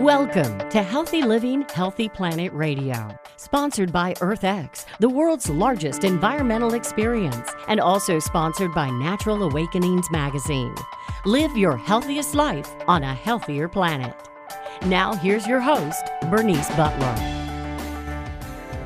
Welcome to Healthy Living, Healthy Planet Radio, sponsored by EarthX, the world's largest environmental experience, and also sponsored by Natural Awakenings magazine. Live your healthiest life on a healthier planet. Now, here's your host, Bernice Butler.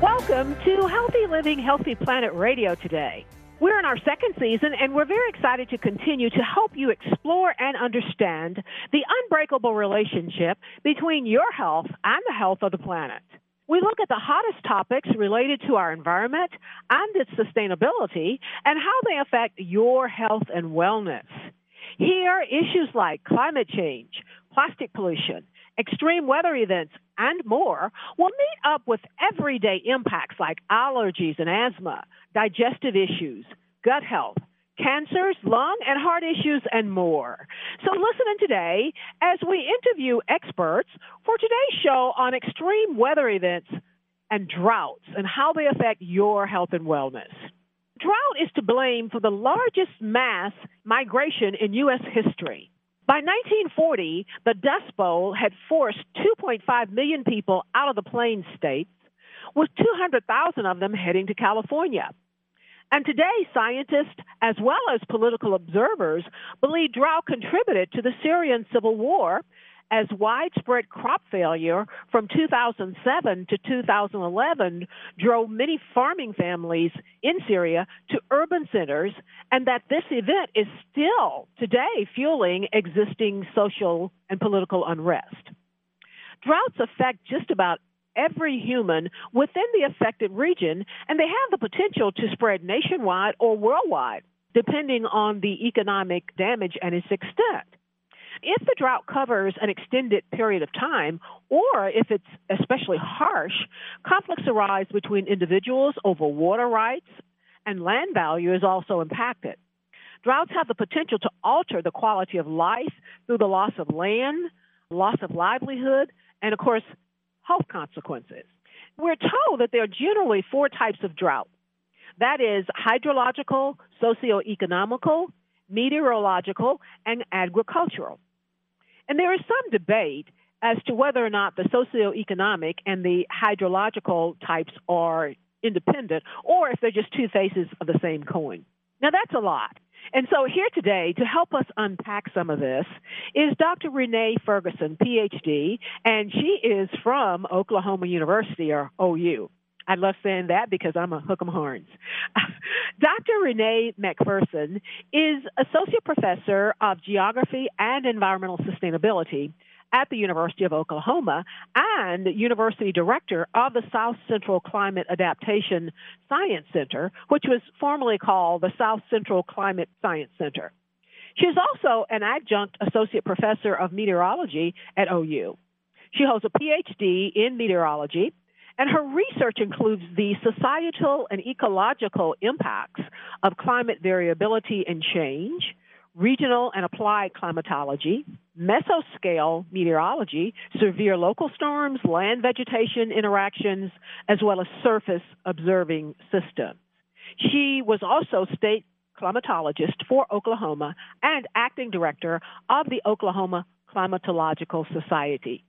Welcome to Healthy Living, Healthy Planet Radio today. We're in our second season, and we're very excited to continue to help you explore and understand the unbreakable relationship between your health and the health of the planet. We look at the hottest topics related to our environment and its sustainability and how they affect your health and wellness. Here, issues like climate change, plastic pollution, extreme weather events, and more will meet up with everyday impacts like allergies and asthma, digestive issues, gut health, cancers, lung and heart issues, and more. So listen in today as we interview experts for today's show on extreme weather events and droughts and how they affect your health and wellness. Drought is to blame for the largest mass migration in U.S. history. By 1940, the Dust Bowl had forced 2.5 million people out of the Plains states, with 200,000 of them heading to California. And today, scientists, as well as political observers, believe drought contributed to the Syrian civil war as widespread crop failure from 2007 to 2011 drove many farming families in Syria to urban centers, and that this event is still today fueling existing social and political unrest. Droughts affect just about every human within the affected region, and they have the potential to spread nationwide or worldwide, depending on the economic damage and its extent. If the drought covers an extended period of time, or if it's especially harsh, conflicts arise between individuals over water rights, and land value is also impacted. Droughts have the potential to alter the quality of life through the loss of land, loss of livelihood, and of course, health consequences. We're told that there are generally four types of drought. That is hydrological, socioeconomical, meteorological, and agricultural. And there is some debate as to whether or not the socioeconomic and the hydrological types are independent or if they're just two faces of the same coin. Now, that's a lot. And so, here today to help us unpack some of this is Dr. Renee McPherson, PhD, and she is from Oklahoma University, or OU. I love saying that because I'm a hook 'em horns. Dr. Renee McPherson is Associate Professor of Geography and Environmental Sustainability at the University of Oklahoma and University Director of the South Central Climate Adaptation Science Center, which was formerly called the South Central Climate Science Center. She is also an adjunct associate professor of meteorology at OU. She holds a PhD in meteorology and her research includes the societal and ecological impacts of climate variability and change, regional and applied climatology, mesoscale meteorology, severe local storms, land vegetation interactions, as well as surface observing systems. She was also state climatologist for Oklahoma and acting director of the Oklahoma Climatological Society.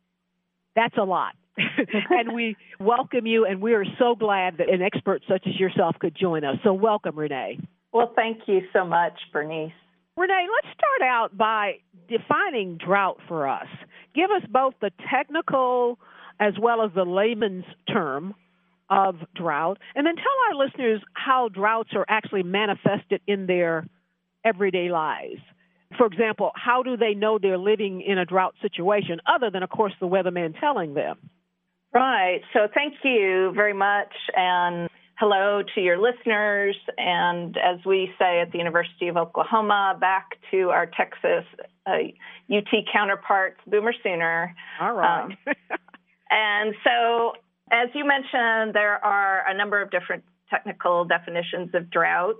That's a lot. and we welcome you, and we are so glad that an expert such as yourself could join us. So, welcome, Renee. Well, thank you so much, Bernice. Renee, let's start out by defining drought for us. Give us both the technical as well as the layman's term of drought, and then tell our listeners how droughts are actually manifested in their everyday lives. For example, how do they know they're living in a drought situation, other than, of course, the weatherman telling them? Right. So thank you very much. And hello to your listeners. And as we say at the University of Oklahoma, back to our Texas uh, UT counterparts, Boomer Sooner. All right. Um, and so, as you mentioned, there are a number of different technical definitions of drought.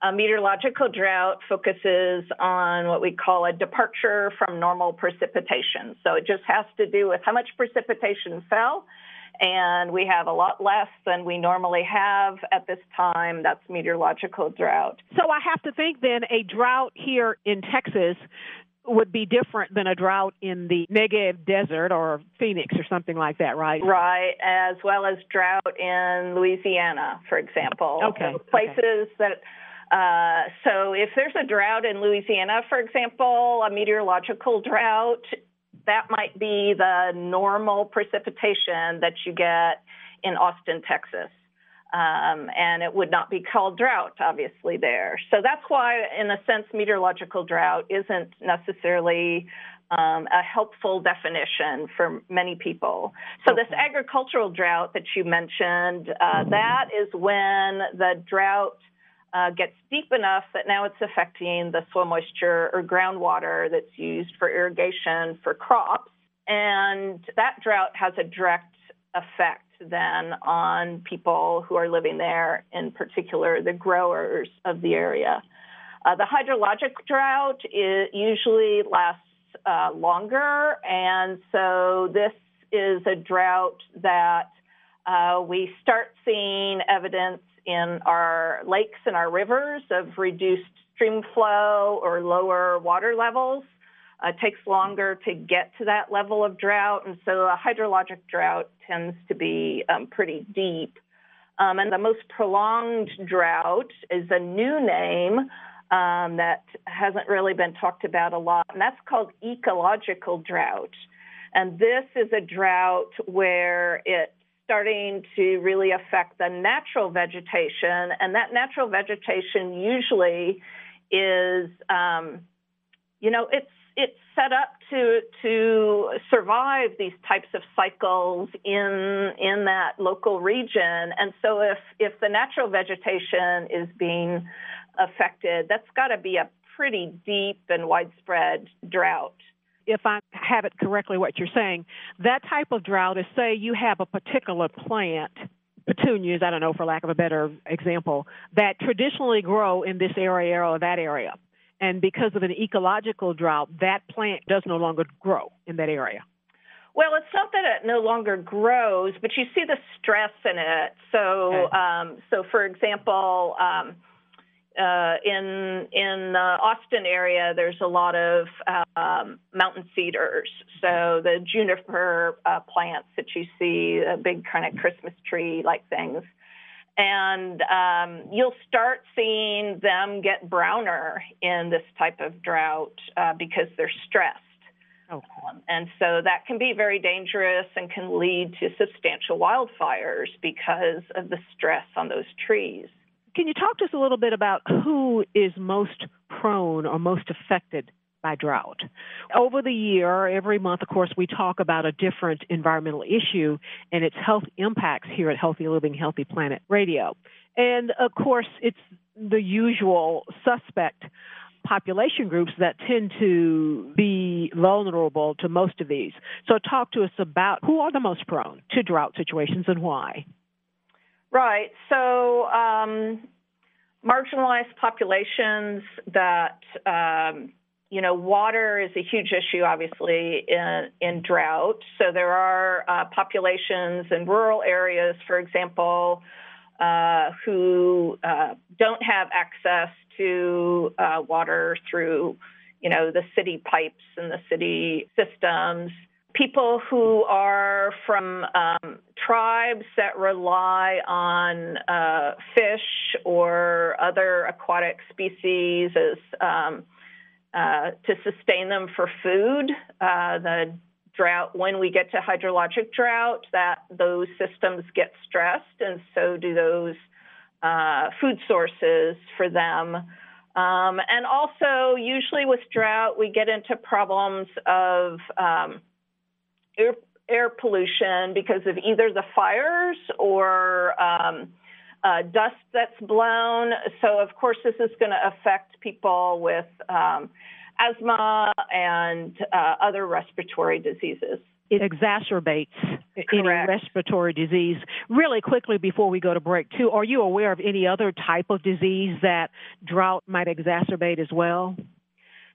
A meteorological drought focuses on what we call a departure from normal precipitation. So it just has to do with how much precipitation fell, and we have a lot less than we normally have at this time. That's meteorological drought. So I have to think then a drought here in Texas would be different than a drought in the Negev Desert or Phoenix or something like that, right? Right, as well as drought in Louisiana, for example. Okay. So places okay. that. Uh, so if there's a drought in Louisiana, for example, a meteorological drought, that might be the normal precipitation that you get in Austin, Texas. Um, and it would not be called drought, obviously, there. So that's why, in a sense, meteorological drought isn't necessarily um, a helpful definition for many people. So, this agricultural drought that you mentioned, uh, that is when the drought uh, gets deep enough that now it's affecting the soil moisture or groundwater that's used for irrigation for crops. And that drought has a direct effect then on people who are living there, in particular the growers of the area. Uh, the hydrologic drought usually lasts uh, longer, and so this is a drought that uh, we start seeing evidence in our lakes and our rivers of reduced stream flow or lower water levels. Uh, takes longer to get to that level of drought, and so a hydrologic drought tends to be um, pretty deep. Um, and the most prolonged drought is a new name um, that hasn't really been talked about a lot, and that's called ecological drought. And this is a drought where it's starting to really affect the natural vegetation, and that natural vegetation usually is, um, you know, it's it's set up to to survive these types of cycles in in that local region. And so if if the natural vegetation is being affected, that's got to be a pretty deep and widespread drought. If I have it correctly, what you're saying, that type of drought is say you have a particular plant petunias, I don't know, for lack of a better example, that traditionally grow in this area or that area and because of an ecological drought, that plant does no longer grow in that area. Well, it's not that it no longer grows, but you see the stress in it. So, okay. um, so for example, um, uh, in in the Austin area, there's a lot of um, mountain cedars. So the juniper uh, plants that you see, a big kind of Christmas tree like things and um, you'll start seeing them get browner in this type of drought uh, because they're stressed. Okay. Um, and so that can be very dangerous and can lead to substantial wildfires because of the stress on those trees. Can you talk to us a little bit about who is most prone or most affected by drought. Over the year, every month, of course, we talk about a different environmental issue and its health impacts here at Healthy Living, Healthy Planet Radio. And of course, it's the usual suspect population groups that tend to be vulnerable to most of these. So, talk to us about who are the most prone to drought situations and why. Right. So, um, marginalized populations that um, you know, water is a huge issue, obviously, in, in drought. So there are uh, populations in rural areas, for example, uh, who uh, don't have access to uh, water through, you know, the city pipes and the city systems. People who are from um, tribes that rely on uh, fish or other aquatic species as um, uh, to sustain them for food. Uh, the drought, when we get to hydrologic drought, that those systems get stressed, and so do those uh, food sources for them. Um, and also, usually with drought, we get into problems of um, air, air, pollution because of either the fires or um, uh, dust that's blown. So, of course, this is going to affect people with um, asthma and uh, other respiratory diseases. It exacerbates Correct. any respiratory disease. Really quickly before we go to break, too, are you aware of any other type of disease that drought might exacerbate as well?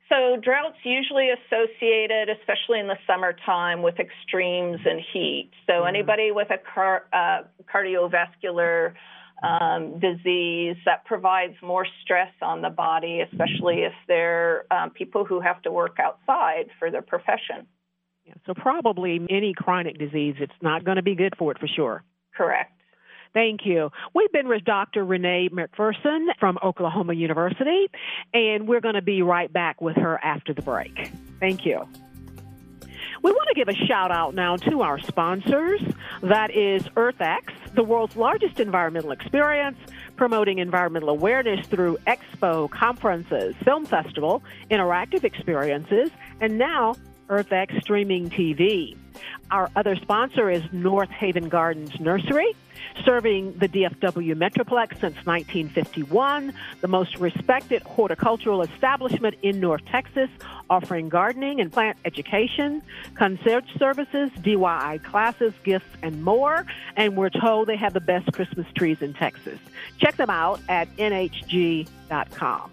So, drought's usually associated, especially in the summertime, with extremes in heat. So, mm-hmm. anybody with a car, uh, cardiovascular um, disease that provides more stress on the body, especially if they're um, people who have to work outside for their profession. Yeah, so, probably any chronic disease, it's not going to be good for it for sure. Correct. Thank you. We've been with Dr. Renee McPherson from Oklahoma University, and we're going to be right back with her after the break. Thank you. We want to give a shout out now to our sponsors. That is EarthX, the world's largest environmental experience, promoting environmental awareness through expo, conferences, film festival, interactive experiences, and now EarthX Streaming TV. Our other sponsor is North Haven Gardens Nursery serving the DFW Metroplex since 1951, the most respected horticultural establishment in North Texas, offering gardening and plant education, concierge services, DIY classes, gifts, and more. And we're told they have the best Christmas trees in Texas. Check them out at nhg.com.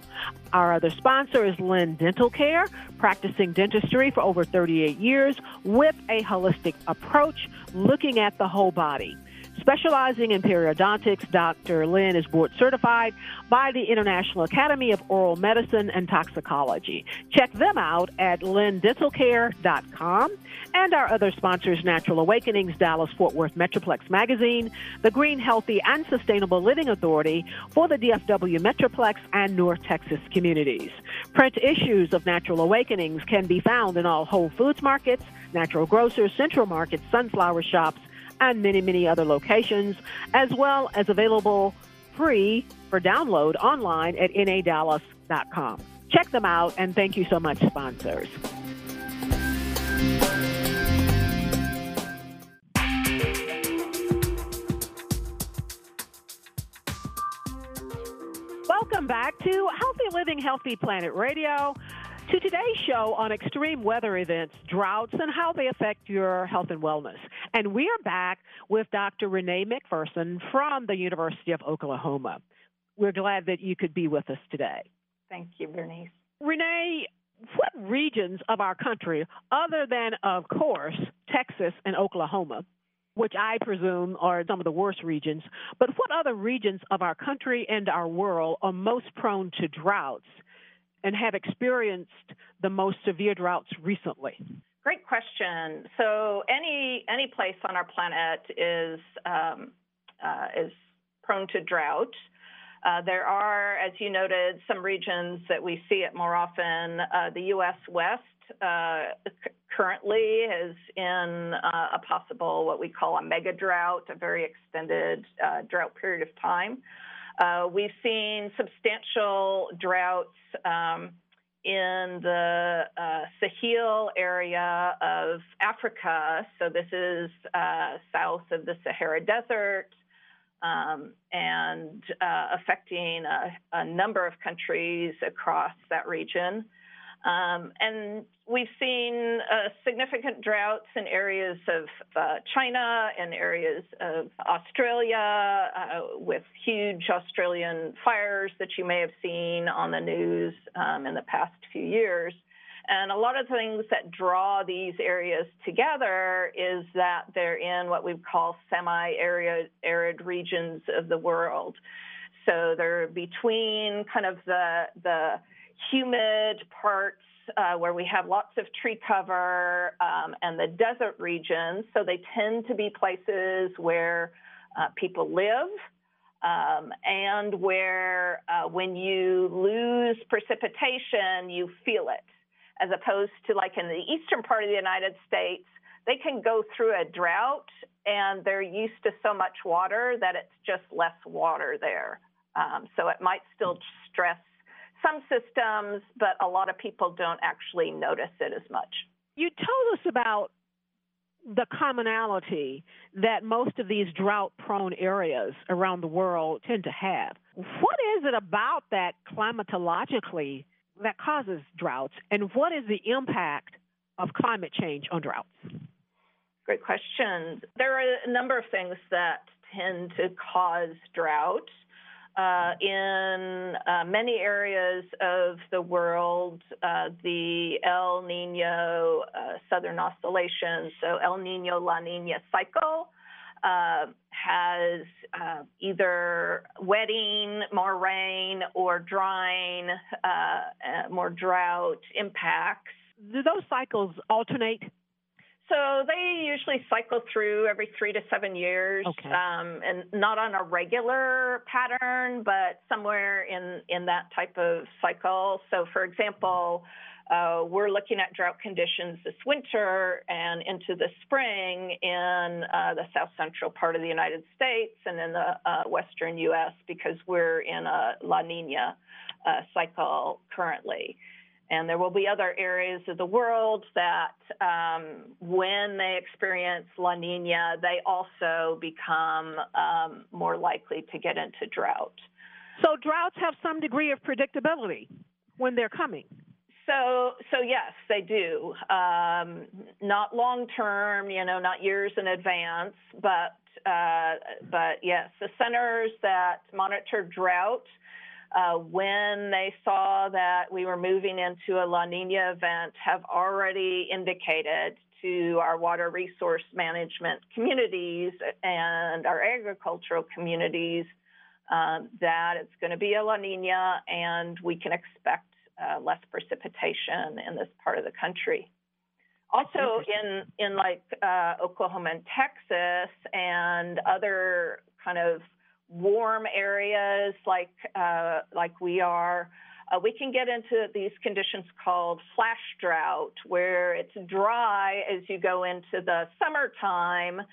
Our other sponsor is Lynn Dental Care, practicing dentistry for over 38 years with a holistic approach, looking at the whole body. Specializing in periodontics, Dr. Lynn is board certified by the International Academy of Oral Medicine and Toxicology. Check them out at lindentalcare.com. And our other sponsors, Natural Awakenings, Dallas Fort Worth Metroplex Magazine, the Green, Healthy, and Sustainable Living Authority for the DFW Metroplex and North Texas communities. Print issues of Natural Awakenings can be found in all Whole Foods markets, natural grocers, central markets, sunflower shops, and many, many other locations, as well as available free for download online at nadallas.com. Check them out, and thank you so much, sponsors. Welcome back to Healthy Living, Healthy Planet Radio to today's show on extreme weather events, droughts, and how they affect your health and wellness. And we are back with Dr. Renee McPherson from the University of Oklahoma. We're glad that you could be with us today. Thank you, Bernice. Renee, what regions of our country, other than, of course, Texas and Oklahoma, which I presume are some of the worst regions, but what other regions of our country and our world are most prone to droughts? And have experienced the most severe droughts recently? Great question. So any any place on our planet is um, uh, is prone to drought. Uh, there are, as you noted, some regions that we see it more often. Uh, the U.S. West uh, c- currently is in uh, a possible what we call a mega drought, a very extended uh, drought period of time. Uh, we've seen substantial droughts um, in the uh, Sahel area of Africa. So, this is uh, south of the Sahara Desert um, and uh, affecting a, a, number of countries across that region. Um, and we've seen uh, significant droughts in areas of uh, China and areas of Australia uh, with huge Australian fires that you may have seen on the news um, in the past few years. And a lot of things that draw these areas together is that they're in what we call semi-arid regions of the world. So they're between kind of the the humid parts uh, where we have lots of tree cover um, and the desert regions. So they tend to be places where uh, people live um, and where uh, when you lose precipitation, you feel it, as opposed to like in the eastern part of the United States, they can go through a drought and they're used to so much water that it's just less water there. Um, so it might still stress some systems, but a lot of people don't actually notice it as much. You told us about the commonality that most of these drought prone areas around the world tend to have. What is it about that climatologically that causes droughts, and what is the impact of climate change on droughts? Great question. There are a number of things that tend to cause drought. Uh, in uh, many areas of the world, uh, the El Nino uh, Southern Oscillation, so El Nino La Nina cycle, uh, has uh, either wetting, more rain, or drying, more drought impacts. Do those cycles alternate? So they usually cycle through every three to seven years, okay. um, and not on a regular pattern, but somewhere in in that type of cycle. So, for example, uh, we're looking at drought conditions this winter and into the spring in uh, the south central part of the United States and in the uh, western U.S. because we're in a La Nina uh, cycle currently. And there will be other areas of the world that, um, when they experience La Nina, they also become um, more likely to get into drought. So, droughts have some degree of predictability when they're coming. So, so yes, they do. Um, not long term, you know, not years in advance, but uh, but yes, the centers that monitor drought uh, when they saw that we were moving into a La Nina event, have already indicated to our water resource management communities and our agricultural communities uh, that it's going to be a La Nina and we can expect uh, less precipitation in this part of the country. Also, in in like uh, Oklahoma and Texas and other kind of warm areas like uh, like we are, uh, we can get into these conditions called flash drought, where it's dry as you go into the summertime,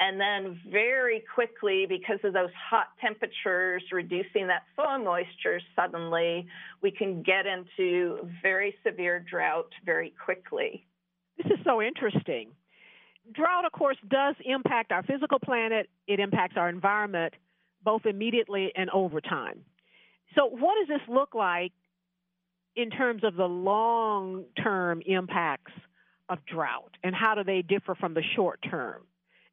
and then very quickly, because of those hot temperatures reducing that soil moisture, suddenly we can get into very severe drought very quickly. This is so interesting. Drought, of course, does impact our physical planet. It impacts our environment both immediately and over time. So, what does this look like in terms of the long term impacts of drought, and how do they differ from the short term?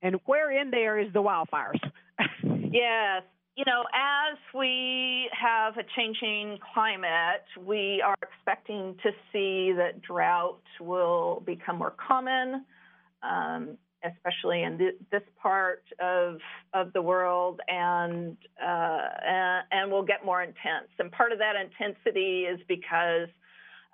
And where in there is the wildfires? yes. You know, as we have a changing climate, we are expecting to see that drought will become more common. Um, especially in th- this part of of the world, and, uh, and and will get more intense. And part of that intensity is because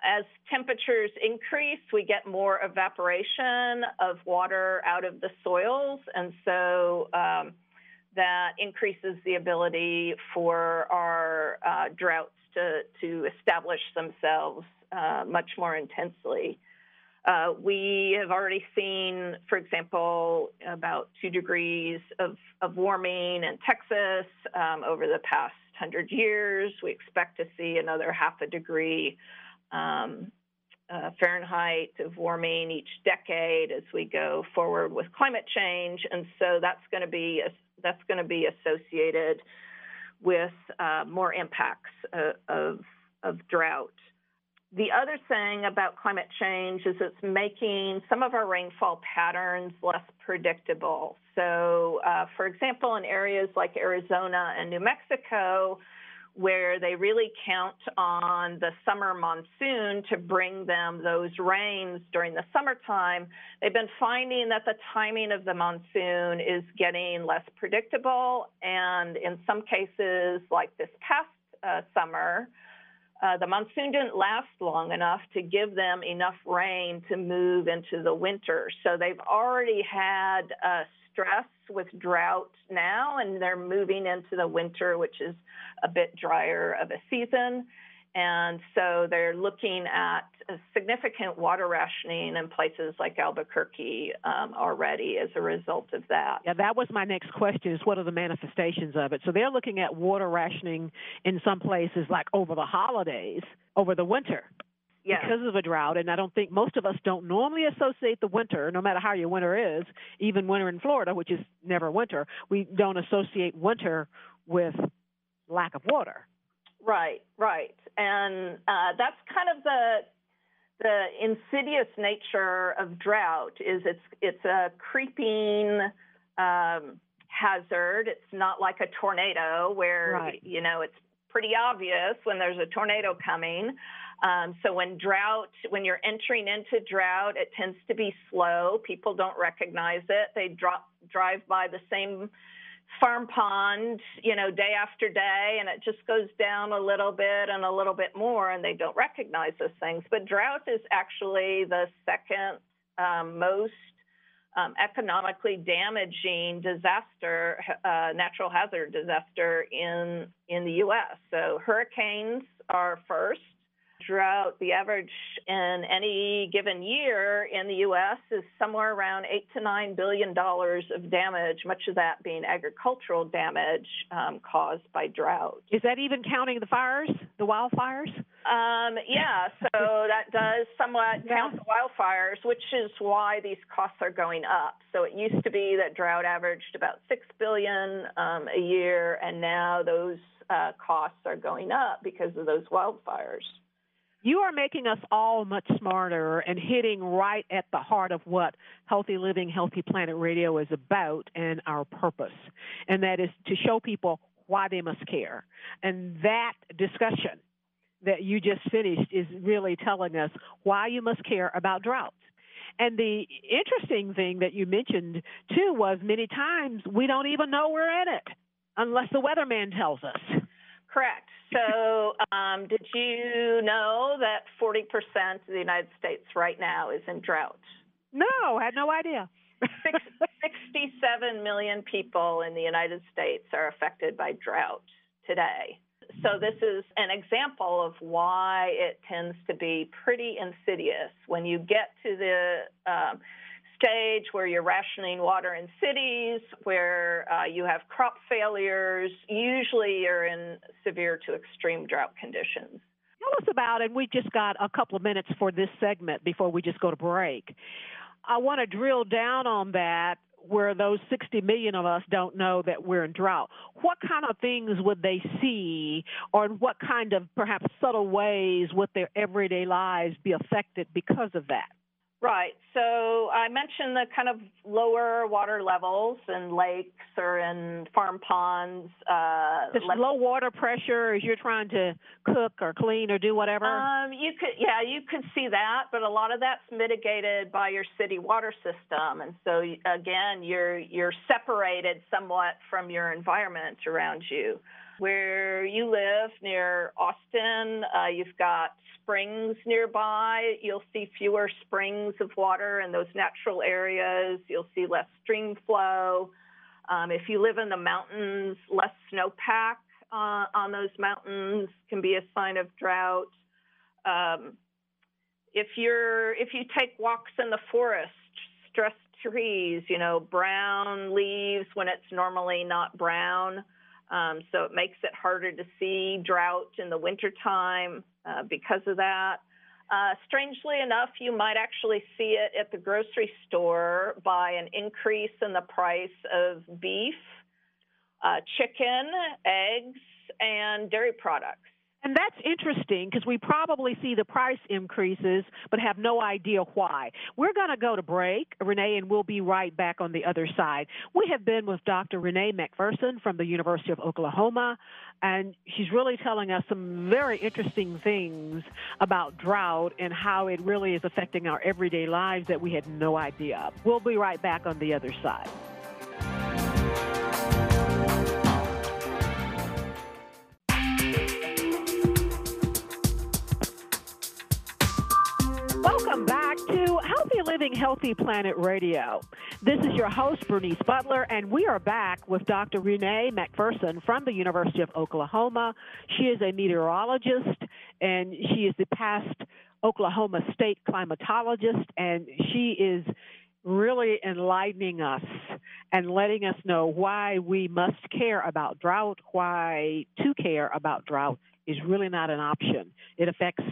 as temperatures increase, we get more evaporation of water out of the soils, and so um, that increases the ability for our uh, droughts to to establish themselves uh, much more intensely. Uh, we have already seen, for example, about two degrees of, of warming in Texas um, over the past 100 years. We expect to see another half a degree um, uh, Fahrenheit of warming each decade as we go forward with climate change, and so that's going to be that's going to be associated with uh, more impacts uh, of of drought. The other thing about climate change is it's making some of our rainfall patterns less predictable. So, uh, for example, in areas like Arizona and New Mexico, where they really count on the summer monsoon to bring them those rains during the summertime, they've been finding that the timing of the monsoon is getting less predictable. And in some cases, like this past uh, summer, uh, the monsoon didn't last long enough to give them enough rain to move into the winter. So they've already had uh, stress with drought now, and they're moving into the winter, which is a bit drier of a season. And so they're looking at significant water rationing in places like Albuquerque um, already as a result of that. Yeah, that was my next question is what are the manifestations of it? So they're looking at water rationing in some places like over the holidays, over the winter. Yes. Because of a drought, and I don't think most of us don't normally associate the winter, no matter how your winter is, even winter in Florida, which is never winter, we don't associate winter with lack of water. Right, right, and uh, that's kind of the the insidious nature of drought. Is it's it's a creeping um, hazard. It's not like a tornado where right. you know it's pretty obvious when there's a tornado coming. Um, so when drought, when you're entering into drought, it tends to be slow. People don't recognize it. They drop drive by the same farm pond, you know, day after day, and it just goes down a little bit and a little bit more, and they don't recognize those things. But drought is actually the second um, most um, economically damaging disaster, uh, natural hazard disaster in in the U.S. So hurricanes are first, drought, the average in any given year in the U.S. is somewhere around eight to nine billion dollars of damage, much of that being agricultural damage um, caused by drought. Is that even counting the fires, the wildfires? Um, yeah, so that does somewhat count the wildfires, which is why these costs are going up. So it used to be that drought averaged about six billion um, a year, and now those uh, costs are going up because of those wildfires you are making us all much smarter and hitting right at the heart of what Healthy Living, Healthy Planet Radio is about and our purpose. And that is to show people why they must care. And that discussion that you just finished is really telling us why you must care about droughts. And the interesting thing that you mentioned too was many times we don't even know we're in it unless the weatherman tells us. Correct. So, um, did you know that 40% of the United States right now is in drought? No, I had no idea. 67 million people in the United States are affected by drought today. So, this is an example of why it tends to be pretty insidious. When you get to the um, stage where you're rationing water in cities, where uh, you have crop failures. Usually you're in severe to extreme drought conditions. Tell us about, and we just got a couple of minutes for this segment before we just go to break. I want to drill down on that where those 60 million of us don't know that we're in drought. What kind of things would they see, or in what kind of perhaps subtle ways would their everyday lives be affected because of that? Right. So I mentioned the kind of lower water levels in lakes or in farm ponds. Uh, Just low water pressure as you're trying to cook or clean or do whatever. Um, you could, yeah, you could see that, but a lot of that's mitigated by your city water system, and so again, you're you're separated somewhat from your environment around you. Where you live near Austin, uh, you've got springs nearby. You'll see fewer springs of water in those natural areas. You'll see less stream flow. Um, if you live in the mountains, less snowpack uh, on those mountains can be a sign of drought. Um, if you're if you take walks in the forest, stressed trees, you know, brown leaves when it's normally not brown. Um, so it makes it harder to see drought in the wintertime uh, because of that. Uh, strangely enough, you might actually see it at the grocery store by an increase in the price of beef, uh, chicken, eggs, and dairy products. And that's interesting because we probably see the price increases but have no idea why. We're going to go to break, Renee, and we'll be right back on the other side. We have been with Dr. Renee McPherson from the University of Oklahoma, and she's really telling us some very interesting things about drought and how it really is affecting our everyday lives that we had no idea of. We'll be right back on the other side. Living, Healthy Planet Radio. This is your host, Bernice Butler, and we are back with Dr. Renee McPherson from the University of Oklahoma. She is a meteorologist, and she is the past Oklahoma State climatologist, and she is really enlightening us and letting us know why we must care about drought, why to care about drought is really not an option. It affects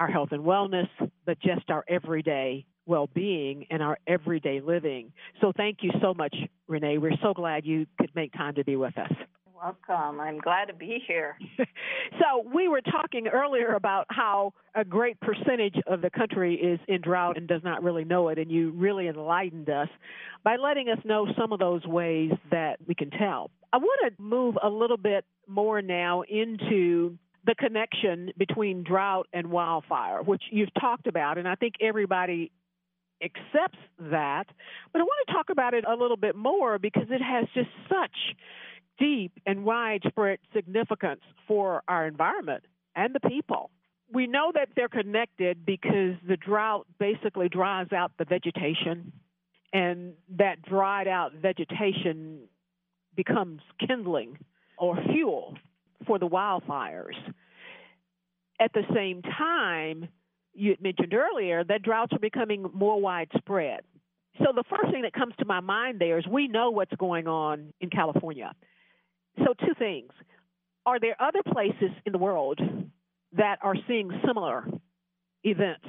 our health and wellness, but just our everyday well being and our everyday living. So thank you so much, Renee. We're so glad you could make time to be with us. Welcome. I'm glad to be here. so, we were talking earlier about how a great percentage of the country is in drought and does not really know it, and you really enlightened us by letting us know some of those ways that we can tell. I want to move a little bit more now into the connection between drought and wildfire, which you've talked about, and I think everybody accepts that. But I want to talk about it a little bit more because it has just such deep and widespread significance for our environment and the people. We know that they're connected because the drought basically dries out the vegetation, and that dried out vegetation becomes kindling or fuel for the wildfires. At the same time, you mentioned earlier that droughts are becoming more widespread. So the first thing that comes to my mind there is we know what's going on in California. So two things. Are there other places in the world that are seeing similar events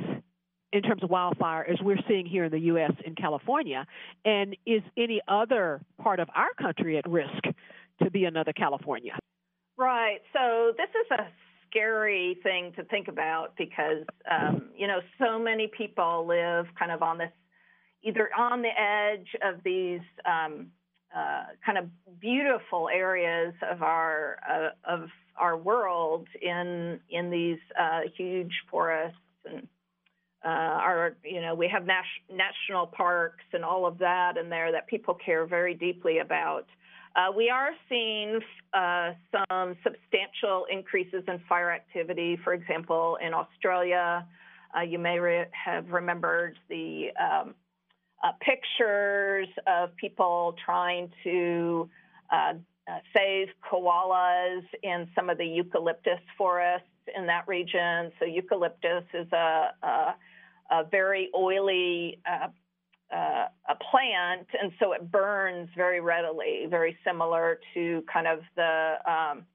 in terms of wildfire as we're seeing here in the U.S. in California? And is any other part of our country at risk to be another California? Right. So this is a scary thing to think about because um, you know so many people live kind of on this either on the edge of these um, uh, kind of beautiful areas of our uh, of our world in in these uh, huge forests and uh, our you know we have nas- national parks and all of that in there that people care very deeply about. Uh, we are seeing uh, some substantial increases in fire activity. For example, in Australia, uh, you may have remembered the um, pictures of people trying to save koalas in some of the eucalyptus forests in that region. So, eucalyptus is a very oily uh, a plant, and so it burns very readily, very similar to kind of the um,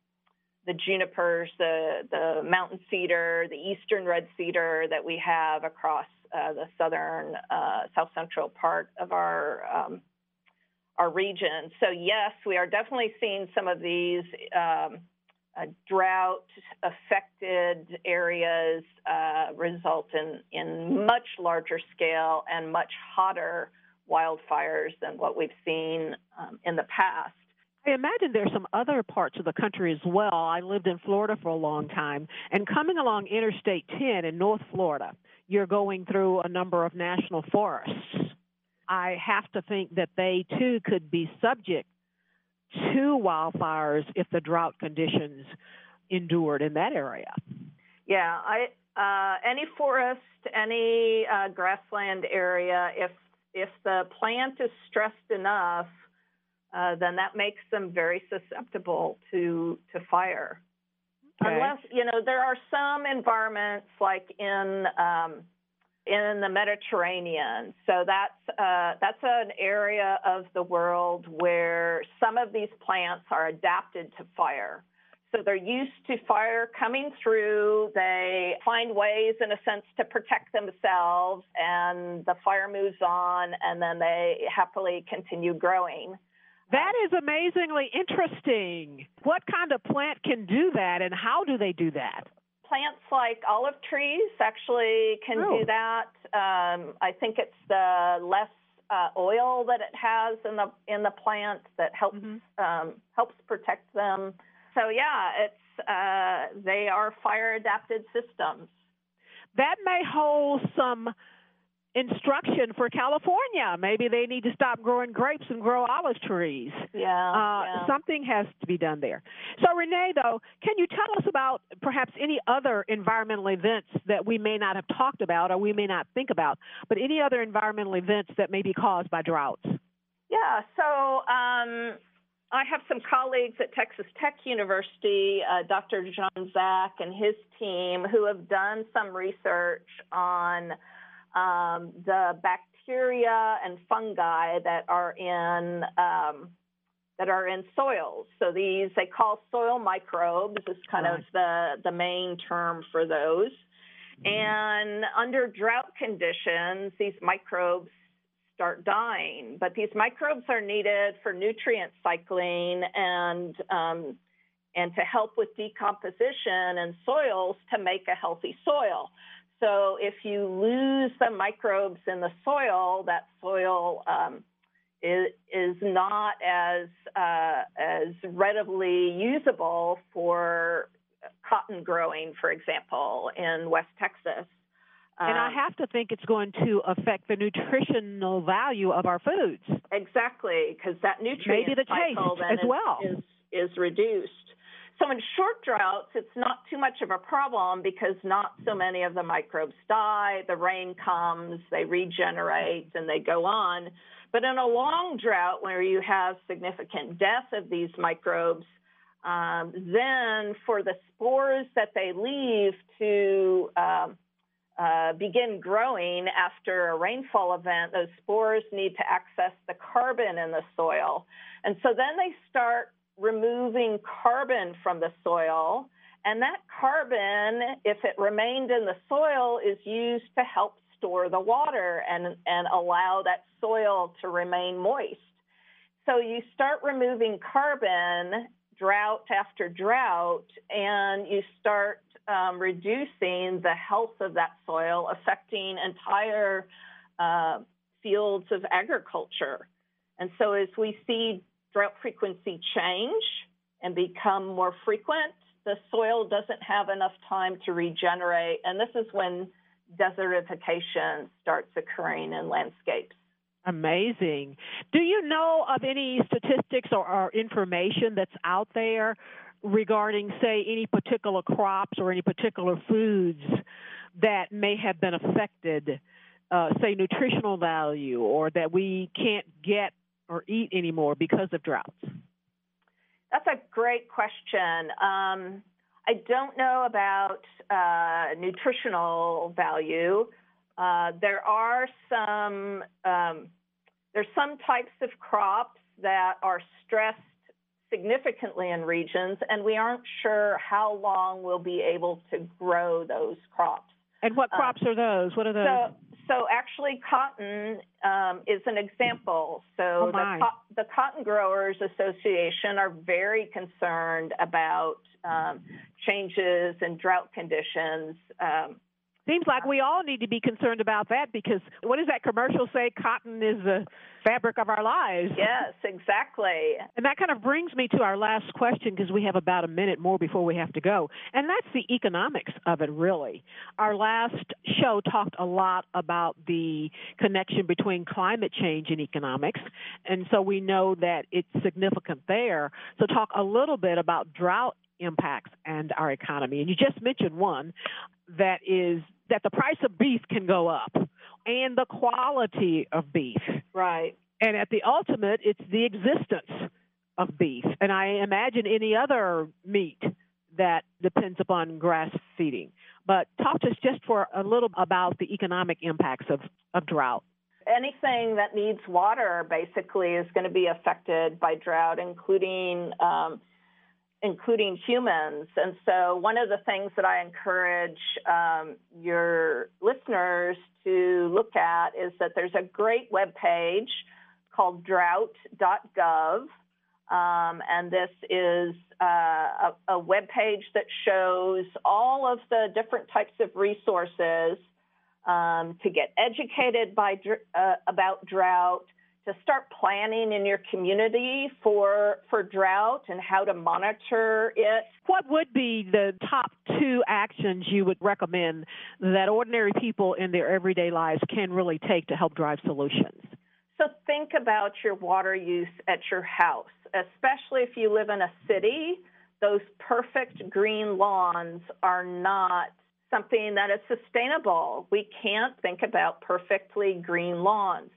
the junipers, the the mountain cedar, the eastern red cedar that we have across uh, the southern uh, south central part of our um, our region. So yes, we are definitely seeing some of these. Um, uh, drought affected areas uh, result in, in much larger scale and much hotter wildfires than what we've seen um, in the past. I imagine there's some other parts of the country as well. I lived in Florida for a long time, and coming along Interstate 10 in North Florida, you're going through a number of national forests. I have to think that they too could be subject to wildfires if the drought conditions endured in that area. Yeah, I uh, any forest, any uh, grassland area, if if the plant is stressed enough, uh, then that makes them very susceptible to to fire. Okay. Unless you know there are some environments like in um, in the Mediterranean. So that's uh, that's an area of the world where some of these plants are adapted to fire. So they're used to fire coming through. They find ways, in a sense, to protect themselves, and the fire moves on, and then they happily continue growing. That is amazingly interesting. What kind of plant can do that, and how do they do that? Plants like olive trees actually can oh. do that. Um, I think it's the less uh, oil that it has in the in the plant that helps mm-hmm. um, helps protect them. So yeah, it's uh, they are fire adapted systems. That may hold some instruction for California. Maybe they need to stop growing grapes and grow olive trees. Yeah, uh, yeah. Something has to be done there. So, Renee, though, can you tell us about perhaps any other environmental events that we may not have talked about or we may not think about, but any other environmental events that may be caused by droughts? Yeah, so um, I have some colleagues at Texas Tech University, uh, Dr. John Zak and his team, who have done some research on um, the bacteria and fungi that are in um, that are in soils. So these they call soil microbes is kind right. of the the main term for those. Mm-hmm. And under drought conditions, these microbes start dying. But these microbes are needed for nutrient cycling and um, and to help with decomposition in soils to make a healthy soil. So if you lose the microbes in the soil, that soil um, is, is not as uh, as readily usable for cotton growing, for example, in West Texas. and I have to think it's going to affect the nutritional value of our foods. Exactly, because that nutrient maybe the cycle taste then as well is, is reduced. So in short droughts, it's not too much of a problem because not so many of the microbes die. The rain comes, they regenerate, and they go on. But in a long drought where you have significant death of these microbes, um, then for the spores that they leave to um, uh, begin growing after a rainfall event, those spores need to access the carbon in the soil. And so then they start removing carbon from the soil. And that carbon, if it remained in the soil, is used to help store the water and, and allow that soil to remain moist. So you start removing carbon drought after drought, and you start um, reducing the health of that soil, affecting entire uh, fields of agriculture. And so as we see drought frequency change and become more frequent, the soil doesn't have enough time to regenerate. And this is when desertification starts occurring in landscapes. Amazing. Do you know of any statistics or, or, information that's out there regarding, say, any particular crops or any particular foods that may have been affected, uh, say, nutritional value, or that we can't get or eat anymore because of droughts? That's a great question. Um, I don't know about uh, nutritional value. Uh, there are some um, there's some types of crops that are stressed significantly in regions, and we aren't sure how long we'll be able to grow those crops. And what uh, crops uh, are those? What are those? So, so actually, cotton um, is an example. So oh the, co- the, Cotton Growers Association are very concerned about um, changes in drought conditions. Um, Seems like we all need to be concerned about that because what does that commercial say? Cotton is the fabric of our lives. Yes, exactly. And that kind of brings me to our last question because we have about a minute more before we have to go. And that's the economics of it, really. Our last show talked a lot about the connection between climate change and economics. And so we know that it's significant there. So, talk a little bit about drought impacts and our economy. And you just mentioned one that is that the price of beef can go up and the quality of beef. Right. And at the ultimate, it's the existence of beef. And I imagine any other meat that depends upon grass feeding. But talk to us just for a little about the economic impacts of, of drought. Anything that needs water basically is going to be affected by drought, including um, including humans. And so, one of the things that I encourage um, your listeners to look at is that there's a great web page called drought.gov. Um, and this is uh, a, a web page that shows all of the different types of resources um, to get educated by, uh, about drought, to start planning in your community for for drought and how to monitor it. What would be the top two actions you would recommend that ordinary people in their everyday lives can really take to help drive solutions? So think about your water use at your house, especially if you live in a city. Those perfect green lawns are not something that is sustainable. We can't think about perfectly green lawns.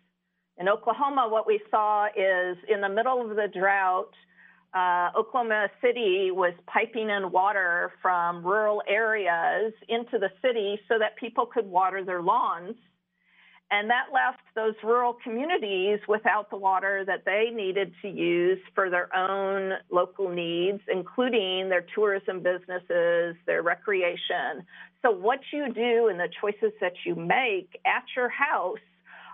In Oklahoma, what we saw is in the middle of the drought, uh, Oklahoma City was piping in water from rural areas into the city so that people could water their lawns. And that left those rural communities without the water that they needed to use for their own local needs, including their tourism businesses, their recreation. So, what you do and the choices that you make at your house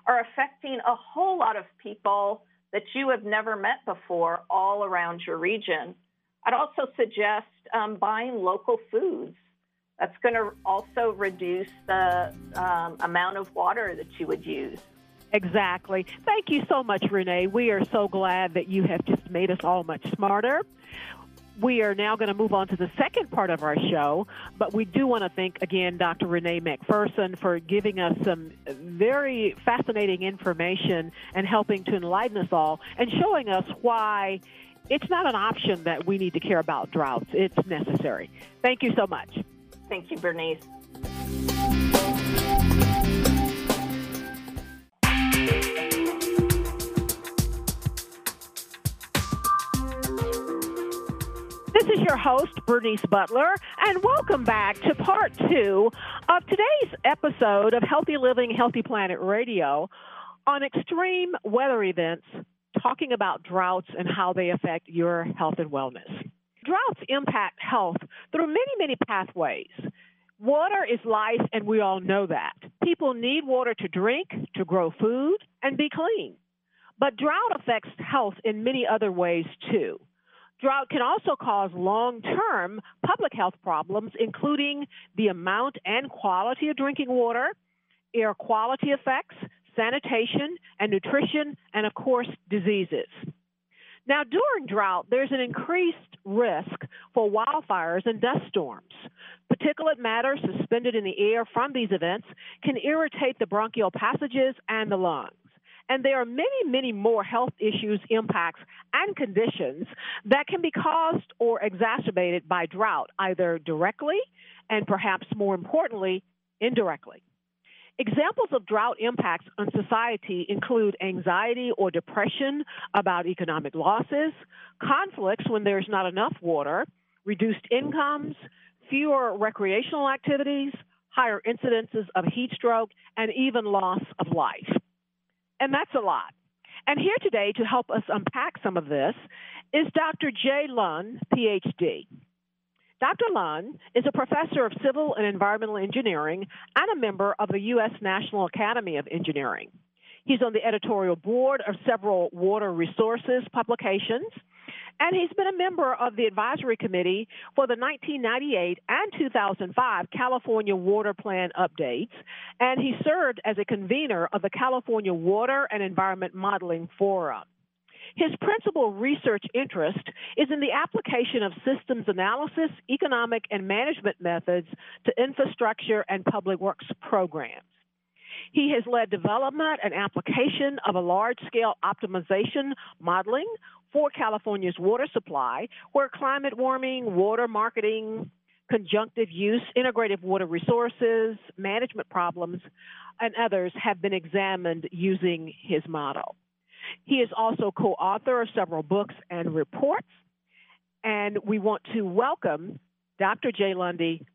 are affecting a whole lot of people that you have never met before all around your region. I'd also suggest um, buying local foods. That's going to also reduce the um, amount of water that you would use. Exactly. Thank you so much, Renee. We are so glad that you have just made us all much smarter. We are now going to move on to the second part of our show, but we do want to thank again Dr. Renee McPherson for giving us some very fascinating information and helping to enlighten us all and showing us why it's not an option that we need to care about droughts. It's necessary. Thank you so much. Thank you, Bernice. This is your host, Bernice Butler, and welcome back to part two of today's episode of Healthy Living, Healthy Planet Radio on extreme weather events, talking about droughts and how they affect your health and wellness. Droughts impact health through many, many pathways. Water is life, and we all know that. People need water to drink, to grow food, and be clean. But drought affects health in many other ways too. Drought can also cause long term public health problems, including the amount and quality of drinking water, air quality effects, sanitation and nutrition, and of course, diseases. Now, during drought, there's an increased risk for wildfires and dust storms. Particulate matter suspended in the air from these events can irritate the bronchial passages and the lungs. And there are many, many more health issues, impacts, and conditions that can be caused or exacerbated by drought, either directly and perhaps more importantly, indirectly. Examples of drought impacts on society include anxiety or depression about economic losses, conflicts when there's not enough water, reduced incomes, fewer recreational activities, higher incidences of heat stroke, and even loss of life. And that's a lot. And here today to help us unpack some of this is Dr. Jay Lund, PhD. Dr. Lund is a professor of civil and environmental engineering and a member of the U.S. National Academy of Engineering. He's on the editorial board of several water resources publications and he's been a member of the advisory committee for the 1998 and 2005 California Water Plan updates, and he served as a convener of the California Water and Environment Modeling Forum. His principal research interest is in the application of systems analysis, economic, and management methods to infrastructure and public works programs. He has led development and application of a large scale optimization modeling for California's water supply, where climate warming, water marketing, conjunctive use, integrative water resources, management problems, and others have been examined using his model. He is also co author of several books and reports, and we want to welcome Dr. Jay Lundy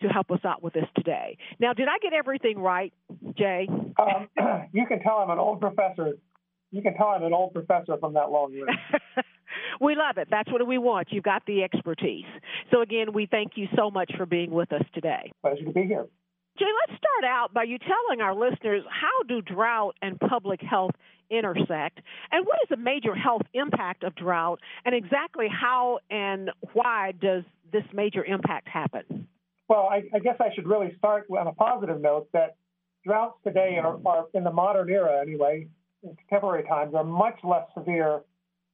to help us out with this today. Now, did I get everything right, Jay? Um, you can tell I'm an old professor you can tell I'm an old professor from that long list. we love it. That's what we want. You've got the expertise. So, again, we thank you so much for being with us today. Pleasure to be here. Jay, let's start out by you telling our listeners how do drought and public health intersect, and what is the major health impact of drought, and exactly how and why does this major impact happen? Well, I, I guess I should really start on a positive note that droughts today are, are in the modern era anyway, in contemporary times are much less severe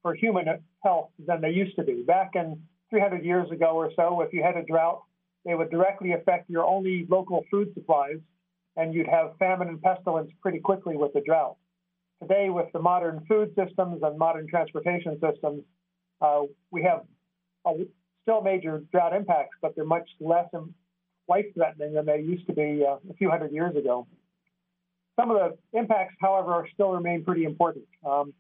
for human health than they used to be. Back in 300 years ago or so, if you had a drought, they would directly affect your only local food supplies, and you'd have famine and pestilence pretty quickly with the drought. Today, with the modern food systems and modern transportation systems, uh, we have a, still major drought impacts, but they're much less life threatening than they used to be uh, a few hundred years ago. Some of the impacts, however, still remain pretty important. Um,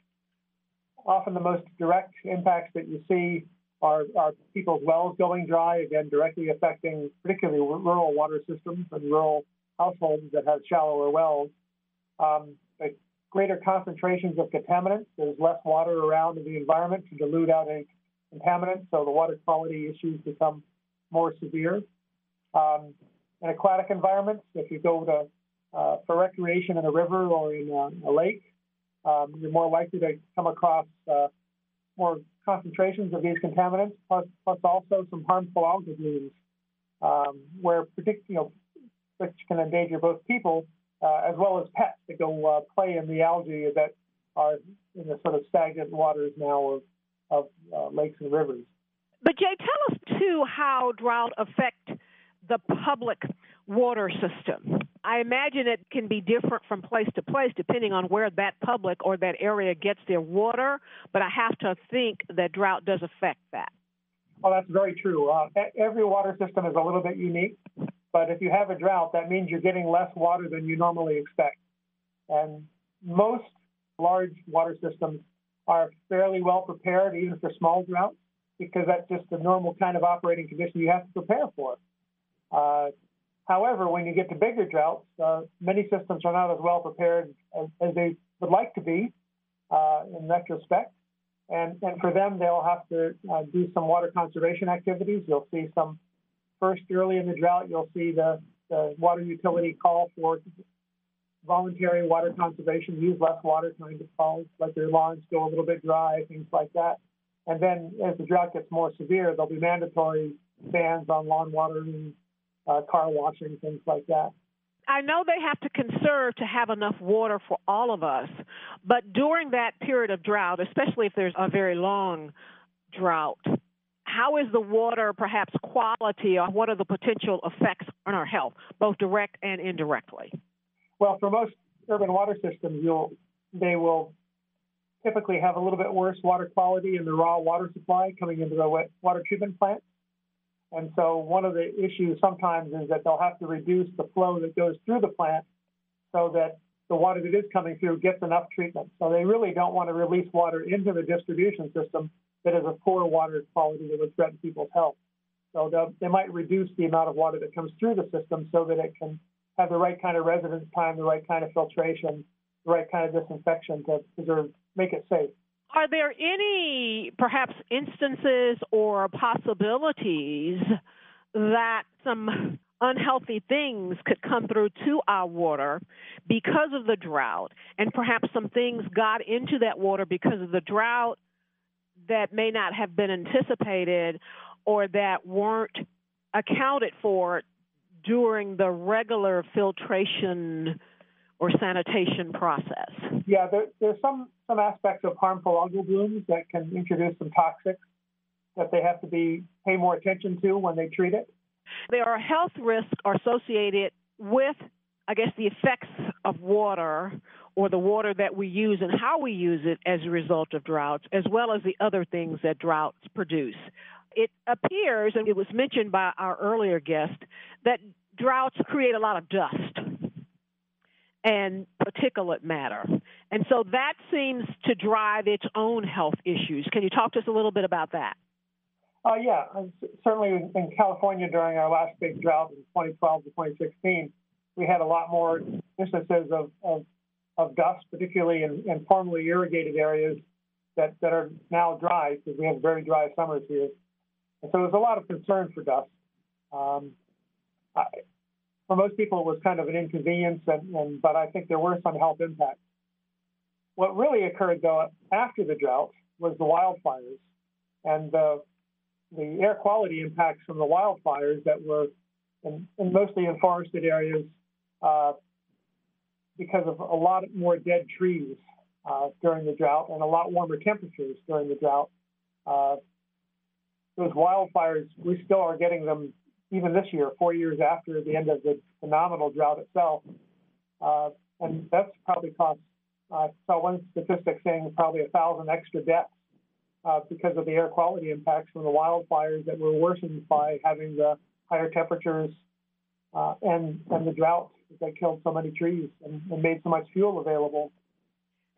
often the most direct impacts that you see are, are, people's wells going dry, again, directly affecting particularly rural water systems and rural households that have shallower wells. Um, greater concentrations of contaminants. There's less water around in the environment to dilute out any contaminants, so the water quality issues become more severe. Um, in aquatic environments, if you go to uh, for recreation in a river or in a, a lake, um, you're more likely to come across uh, more concentrations of these contaminants, plus, plus also some harmful algal blooms, um, where you know, which can endanger both people uh, as well as pets that go uh, play in the algae that are in the sort of stagnant waters now of, of uh, lakes and rivers. But Jay, tell us too how drought affect the public water system. I imagine it can be different from place to place depending on where that public or that area gets their water, but I have to think that drought does affect that. Well, that's very true. Uh, every water system is a little bit unique, but if you have a drought, that means you're getting less water than you normally expect. And most large water systems are fairly well prepared, even for small droughts, because that's just the normal kind of operating condition you have to prepare for. Uh, however, when you get to bigger droughts, uh, many systems are not as well prepared as, as they would like to be uh, in retrospect. And, and for them, they'll have to uh, do some water conservation activities. You'll see some first early in the drought, you'll see the, the water utility call for voluntary water conservation, use less water kind of calls, let their lawns go a little bit dry, things like that. And then as the drought gets more severe, there'll be mandatory bans on lawn watering, uh, car washing, things like that. I know they have to conserve to have enough water for all of us, but during that period of drought, especially if there's a very long drought, how is the water perhaps quality or what are the potential effects on our health, both direct and indirectly? Well, for most urban water systems, you'll they will typically have a little bit worse water quality in the raw water supply coming into the water treatment plant. And so one of the issues sometimes is that they'll have to reduce the flow that goes through the plant so that the water that is coming through gets enough treatment. So they really don't want to release water into the distribution system that is of poor water quality that would threaten people's health. So they might reduce the amount of water that comes through the system so that it can have the right kind of residence time, the right kind of filtration, the right kind of disinfection to preserve, make it safe. Are there any perhaps instances or possibilities that some unhealthy things could come through to our water because of the drought, and perhaps some things got into that water because of the drought that may not have been anticipated or that weren't accounted for during the regular filtration or sanitation process? Yeah, there, there's some, some aspects of harmful algal blooms that can introduce some toxics that they have to be pay more attention to when they treat it. There are health risks associated with, I guess, the effects of water or the water that we use and how we use it as a result of droughts, as well as the other things that droughts produce. It appears, and it was mentioned by our earlier guest, that droughts create a lot of dust and particulate matter. And so that seems to drive its own health issues. Can you talk to us a little bit about that? Uh, yeah, uh, certainly in California during our last big drought in 2012 to 2016, we had a lot more instances of, of, of dust, particularly in, in, formerly irrigated areas that, that are now dry because we have very dry summers here. And so there's a lot of concern for dust. Um, I, for most people, it was kind of an inconvenience, and, and, but I think there were some health impacts. What really occurred, though, after the drought was the wildfires and the, air quality impacts from the wildfires that were in, in mostly in forested areas uh, because of a lot more dead trees uh, during the drought and a lot warmer temperatures during the drought. Uh, those wildfires, we still are getting them even this year, four years after the end of the phenomenal drought itself. Uh, and that's probably cost, I saw one statistic saying probably a thousand extra deaths uh, because of the air quality impacts from the wildfires that were worsened by having the higher temperatures uh, and, and the drought that killed so many trees and, and made so much fuel available.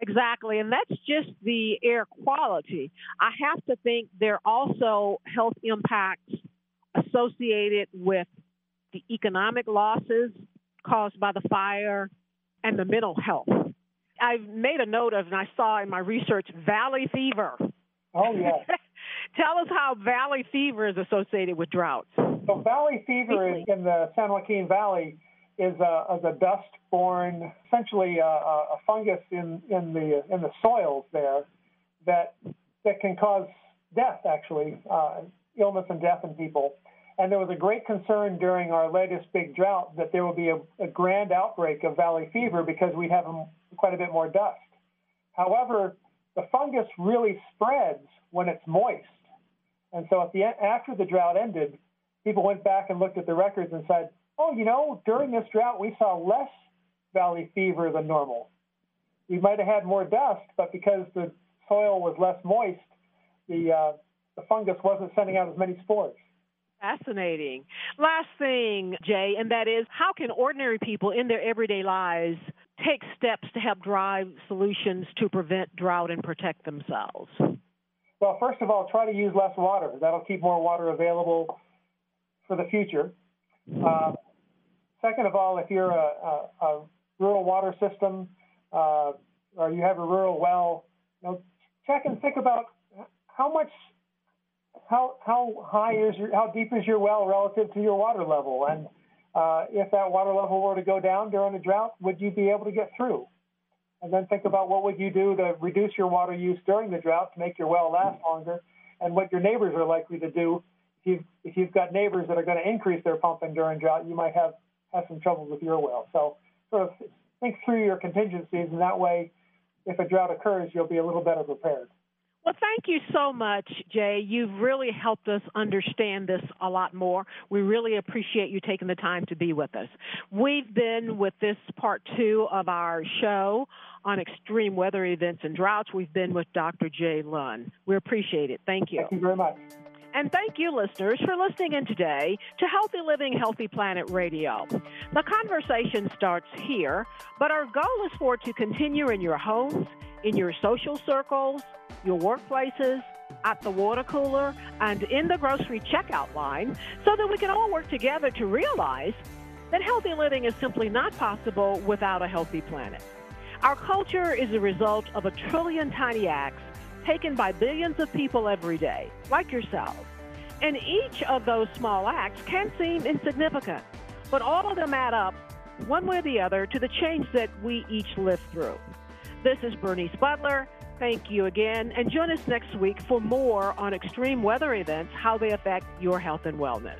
Exactly, and that's just the air quality. I have to think there are also health impacts associated with the economic losses caused by the fire and the mental health. I've made a note of, and I saw in my research, valley fever. Oh, yeah. Tell us how valley fever is associated with droughts. So, valley fever is in the San Joaquin Valley is a, is a dust-borne, essentially a, a, fungus in, in the in the soils there that that can cause death, actually, uh, illness and death in people. And there was a great concern during our latest big drought that there will be a, a grand outbreak of valley fever because we have quite a bit more dust. However, the fungus really spreads when it's moist. And so at the after the drought ended, people went back and looked at the records and said, "Oh, you know, during this drought we saw less valley fever than normal. We might have had more dust, but because the soil was less moist, the uh, the fungus wasn't sending out as many spores." Fascinating. Last thing, Jay, and that is how can ordinary people in their everyday lives take steps to help drive solutions to prevent drought and protect themselves? Well, first of all, try to use less water. That'll keep more water available for the future. Uh, second of all, if you're a, a, a rural water system uh, or you have a rural well, you know, check and think about how much how how high is your how deep is your well relative to your water level, and uh, if that water level were to go down during a drought, would you be able to get through? And then think about what would you do to reduce your water use during the drought to make your well last longer, and what your neighbors are likely to do. If you've, if you've got neighbors that are going to increase their pumping during drought, you might have have some trouble with your well. So sort of think through your contingencies, and that way, if a drought occurs, you'll be a little better prepared. Well, thank you so much, Jay. You've really helped us understand this a lot more. We really appreciate you taking the time to be with us. We've been with this part two of our show on extreme weather events and droughts. We've been with Dr. Jay Lund. We appreciate it. Thank you. Thank you very much. And thank you, listeners, for listening in today to Healthy Living, Healthy Planet Radio. The conversation starts here, but our goal is for it to continue in your homes, in your social circles, your workplaces, at the water cooler, and in the grocery checkout line so that we can all work together to realize that healthy living is simply not possible without a healthy planet. Our culture is a result of a trillion tiny acts taken by billions of people every day, like yourselves. And each of those small acts can seem insignificant, but all of them add up, one way or the other, to the change that we each live through. This is Bernice Butler. Thank you again, and join us next week for more on extreme weather events, how they affect your health and wellness.